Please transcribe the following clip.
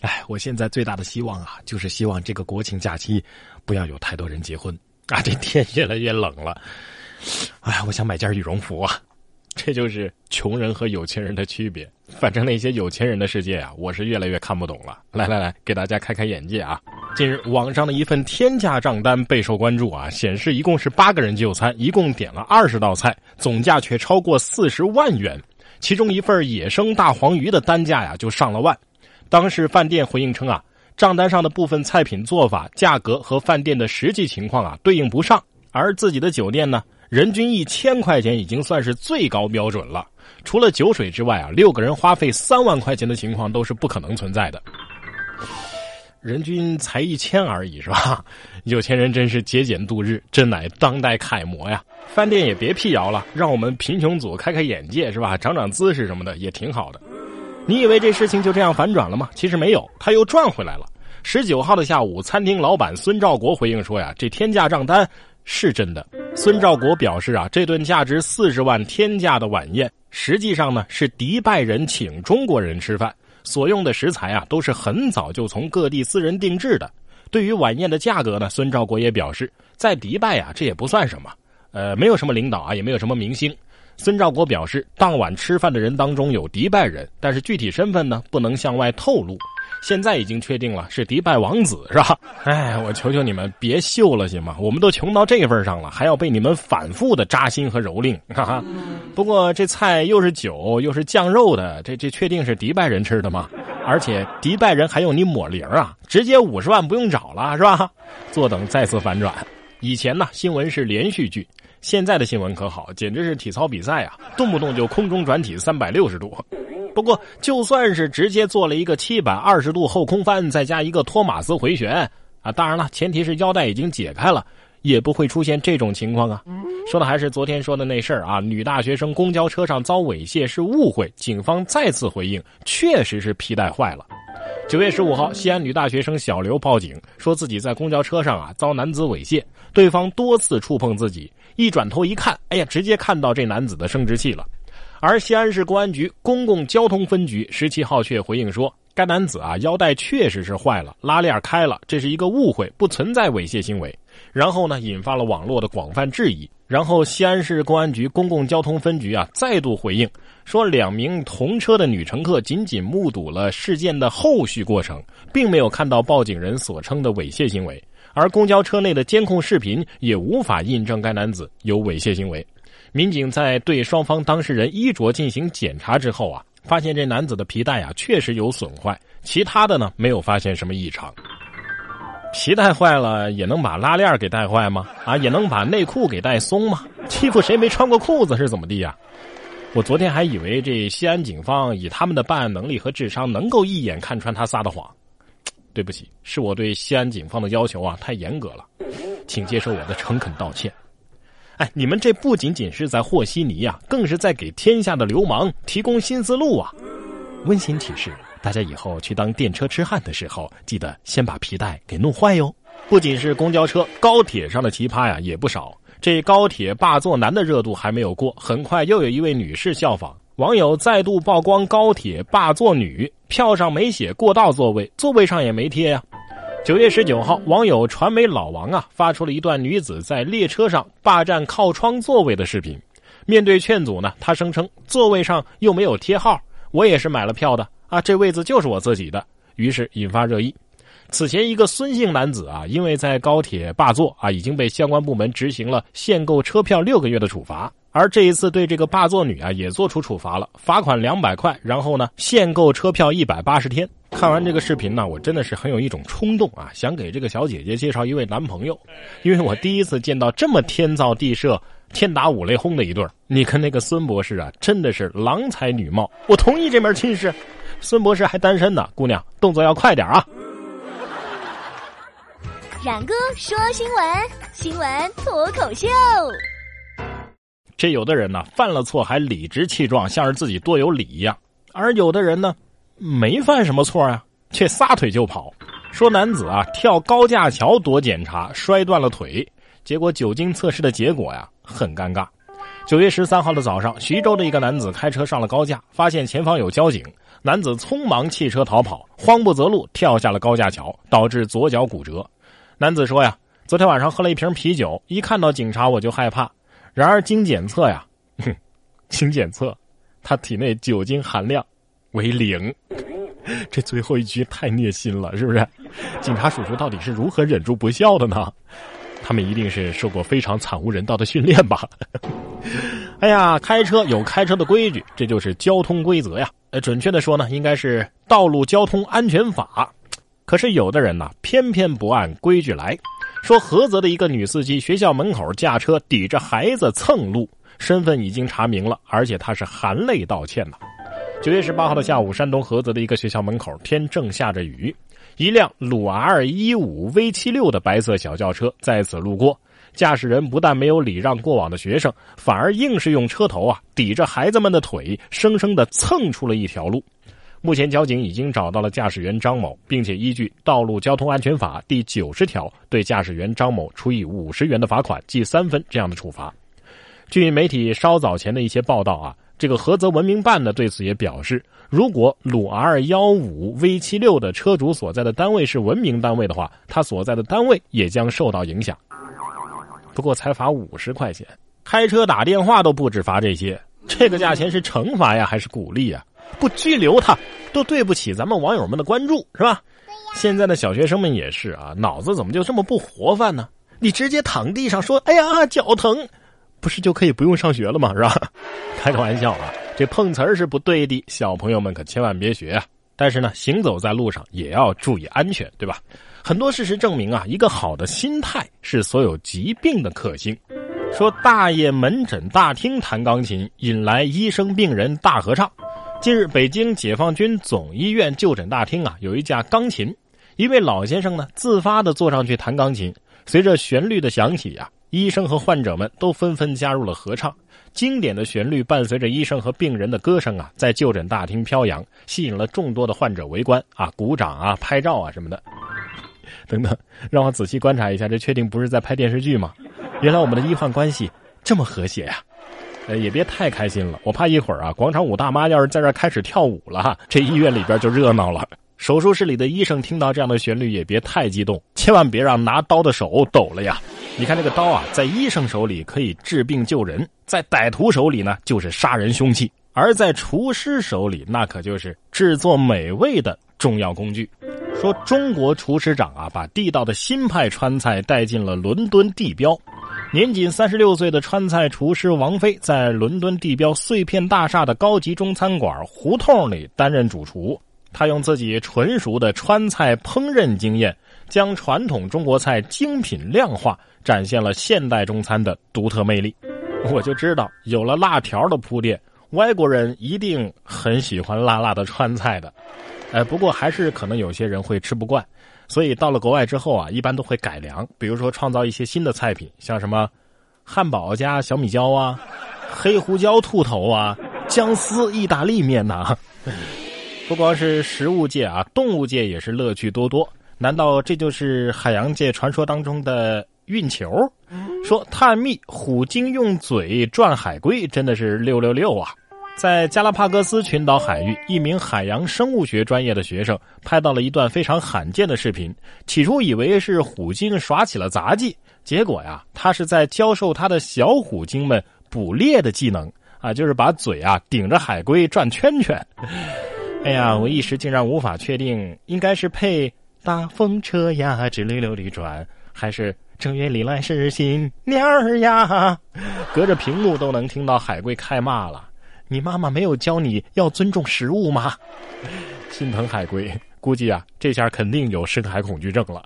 哎，我现在最大的希望啊，就是希望这个国庆假期不要有太多人结婚 啊！这天越来越冷了，哎，我想买件羽绒服啊！这就是穷人和有钱人的区别。反正那些有钱人的世界啊，我是越来越看不懂了。来来来，给大家开开眼界啊！近日，网上的一份天价账单备受关注啊，显示一共是八个人就餐，一共点了二十道菜，总价却超过四十万元。其中一份野生大黄鱼的单价呀，就上了万。当时饭店回应称啊，账单上的部分菜品做法、价格和饭店的实际情况啊对应不上，而自己的酒店呢，人均一千块钱已经算是最高标准了。除了酒水之外啊，六个人花费三万块钱的情况都是不可能存在的。人均才一千而已是吧？有钱人真是节俭度日，真乃当代楷模呀！饭店也别辟谣了，让我们贫穷组开开眼界是吧？长长姿势什么的也挺好的。你以为这事情就这样反转了吗？其实没有，他又转回来了。十九号的下午，餐厅老板孙兆国回应说：“呀，这天价账单是真的。”孙兆国表示：“啊，这顿价值四十万天价的晚宴，实际上呢是迪拜人请中国人吃饭，所用的食材啊都是很早就从各地私人定制的。对于晚宴的价格呢，孙兆国也表示，在迪拜啊这也不算什么，呃，没有什么领导啊，也没有什么明星。”孙兆国表示，当晚吃饭的人当中有迪拜人，但是具体身份呢不能向外透露。现在已经确定了是迪拜王子，是吧？哎，我求求你们别秀了行吗？我们都穷到这份上了，还要被你们反复的扎心和蹂躏，哈哈。不过这菜又是酒又是酱肉的，这这确定是迪拜人吃的吗？而且迪拜人还用你抹零啊？直接五十万不用找了是吧？坐等再次反转。以前呢，新闻是连续剧。现在的新闻可好，简直是体操比赛啊，动不动就空中转体三百六十度。不过，就算是直接做了一个七百二十度后空翻，再加一个托马斯回旋啊，当然了，前提是腰带已经解开了，也不会出现这种情况啊。说的还是昨天说的那事儿啊，女大学生公交车上遭猥亵是误会，警方再次回应，确实是皮带坏了。九月十五号，西安女大学生小刘报警，说自己在公交车上啊遭男子猥亵，对方多次触碰自己，一转头一看，哎呀，直接看到这男子的生殖器了。而西安市公安局公共交通分局十七号却回应说，该男子啊腰带确实是坏了，拉链开了，这是一个误会，不存在猥亵行为。然后呢，引发了网络的广泛质疑。然后西安市公安局公共交通分局啊再度回应。说两名同车的女乘客仅仅目睹了事件的后续过程，并没有看到报警人所称的猥亵行为，而公交车内的监控视频也无法印证该男子有猥亵行为。民警在对双方当事人衣着进行检查之后啊，发现这男子的皮带啊确实有损坏，其他的呢没有发现什么异常。皮带坏了也能把拉链给带坏吗？啊，也能把内裤给带松吗？欺负谁没穿过裤子是怎么地呀？我昨天还以为这西安警方以他们的办案能力和智商能够一眼看穿他撒的谎，对不起，是我对西安警方的要求啊太严格了，请接受我的诚恳道歉。哎，你们这不仅仅是在和稀泥呀，更是在给天下的流氓提供新思路啊！温馨提示：大家以后去当电车痴汉的时候，记得先把皮带给弄坏哟。不仅是公交车，高铁上的奇葩呀也不少。这高铁霸座男的热度还没有过，很快又有一位女士效仿，网友再度曝光高铁霸座女，票上没写过道座位，座位上也没贴呀。九月十九号，网友传媒老王啊发出了一段女子在列车上霸占靠窗座位的视频。面对劝阻呢，她声称座位上又没有贴号，我也是买了票的啊，这位子就是我自己的，于是引发热议。此前，一个孙姓男子啊，因为在高铁霸座啊，已经被相关部门执行了限购车票六个月的处罚。而这一次，对这个霸座女啊，也做出处罚了，罚款两百块，然后呢，限购车票一百八十天。看完这个视频呢，我真的是很有一种冲动啊，想给这个小姐姐介绍一位男朋友，因为我第一次见到这么天造地设、天打五雷轰的一对儿你跟那个孙博士啊，真的是郎才女貌，我同意这门亲事。孙博士还单身呢，姑娘，动作要快点啊！冉哥说新闻，新闻脱口秀。这有的人呢，犯了错还理直气壮，像是自己多有理一样；而有的人呢，没犯什么错啊，却撒腿就跑。说男子啊，跳高架桥躲检查，摔断了腿，结果酒精测试的结果呀，很尴尬。九月十三号的早上，徐州的一个男子开车上了高架，发现前方有交警，男子匆忙弃车逃跑，慌不择路跳下了高架桥，导致左脚骨折。男子说呀，昨天晚上喝了一瓶啤酒，一看到警察我就害怕。然而经检测呀，哼，经检测，他体内酒精含量为零。这最后一句太虐心了，是不是？警察叔叔到底是如何忍住不笑的呢？他们一定是受过非常惨无人道的训练吧？哎呀，开车有开车的规矩，这就是交通规则呀。呃，准确的说呢，应该是《道路交通安全法》。可是有的人呢，偏偏不按规矩来。说菏泽的一个女司机，学校门口驾车抵着孩子蹭路，身份已经查明了，而且她是含泪道歉的。九月十八号的下午，山东菏泽的一个学校门口，天正下着雨，一辆鲁 R 一五 V 七六的白色小轿车在此路过，驾驶人不但没有礼让过往的学生，反而硬是用车头啊抵着孩子们的腿，生生的蹭出了一条路。目前交警已经找到了驾驶员张某，并且依据《道路交通安全法》第九十条，对驾驶员张某处以五十元的罚款，记三分这样的处罚。据媒体稍早前的一些报道啊。这个菏泽文明办呢，对此也表示，如果鲁 R 幺五 V 七六的车主所在的单位是文明单位的话，他所在的单位也将受到影响。不过才罚五十块钱，开车打电话都不止罚这些，这个价钱是惩罚呀，还是鼓励呀？不拘留他，都对不起咱们网友们的关注，是吧？现在的小学生们也是啊，脑子怎么就这么不活泛呢？你直接躺地上说：“哎呀，脚疼。”不是就可以不用上学了吗？是吧？开个玩笑啊，这碰瓷儿是不对的，小朋友们可千万别学啊！但是呢，行走在路上也要注意安全，对吧？很多事实证明啊，一个好的心态是所有疾病的克星。说大爷门诊大厅弹钢琴，引来医生病人大合唱。近日，北京解放军总医院就诊大厅啊，有一架钢琴，一位老先生呢自发的坐上去弹钢琴，随着旋律的响起啊。医生和患者们都纷纷加入了合唱，经典的旋律伴随着医生和病人的歌声啊，在就诊大厅飘扬，吸引了众多的患者围观啊，鼓掌啊，拍照啊什么的。等等，让我仔细观察一下，这确定不是在拍电视剧吗？原来我们的医患关系这么和谐呀！呃，也别太开心了，我怕一会儿啊，广场舞大妈要是在这儿开始跳舞了，这医院里边就热闹了。手术室里的医生听到这样的旋律也别太激动，千万别让拿刀的手抖了呀！你看这个刀啊，在医生手里可以治病救人，在歹徒手里呢就是杀人凶器，而在厨师手里那可就是制作美味的重要工具。说中国厨师长啊，把地道的新派川菜带进了伦敦地标。年仅三十六岁的川菜厨师王菲，在伦敦地标碎片大厦的高级中餐馆胡同里担任主厨。他用自己纯熟的川菜烹饪经验，将传统中国菜精品量化，展现了现代中餐的独特魅力。我就知道，有了辣条的铺垫，外国人一定很喜欢辣辣的川菜的。哎，不过还是可能有些人会吃不惯，所以到了国外之后啊，一般都会改良，比如说创造一些新的菜品，像什么汉堡加小米椒啊，黑胡椒兔头啊，姜丝意大利面呐。不光是食物界啊，动物界也是乐趣多多。难道这就是海洋界传说当中的运球？说探秘虎鲸用嘴转海龟，真的是六六六啊！在加拉帕戈斯群岛海域，一名海洋生物学专业的学生拍到了一段非常罕见的视频。起初以为是虎鲸耍起了杂技，结果呀，他是在教授他的小虎鲸们捕猎的技能啊，就是把嘴啊顶着海龟转圈圈。哎呀，我一时竟然无法确定，应该是配大风车呀，直溜溜地转，还是正月里来是新年儿呀？隔着屏幕都能听到海龟开骂了。你妈妈没有教你要尊重食物吗？心疼海龟，估计啊，这下肯定有深海恐惧症了。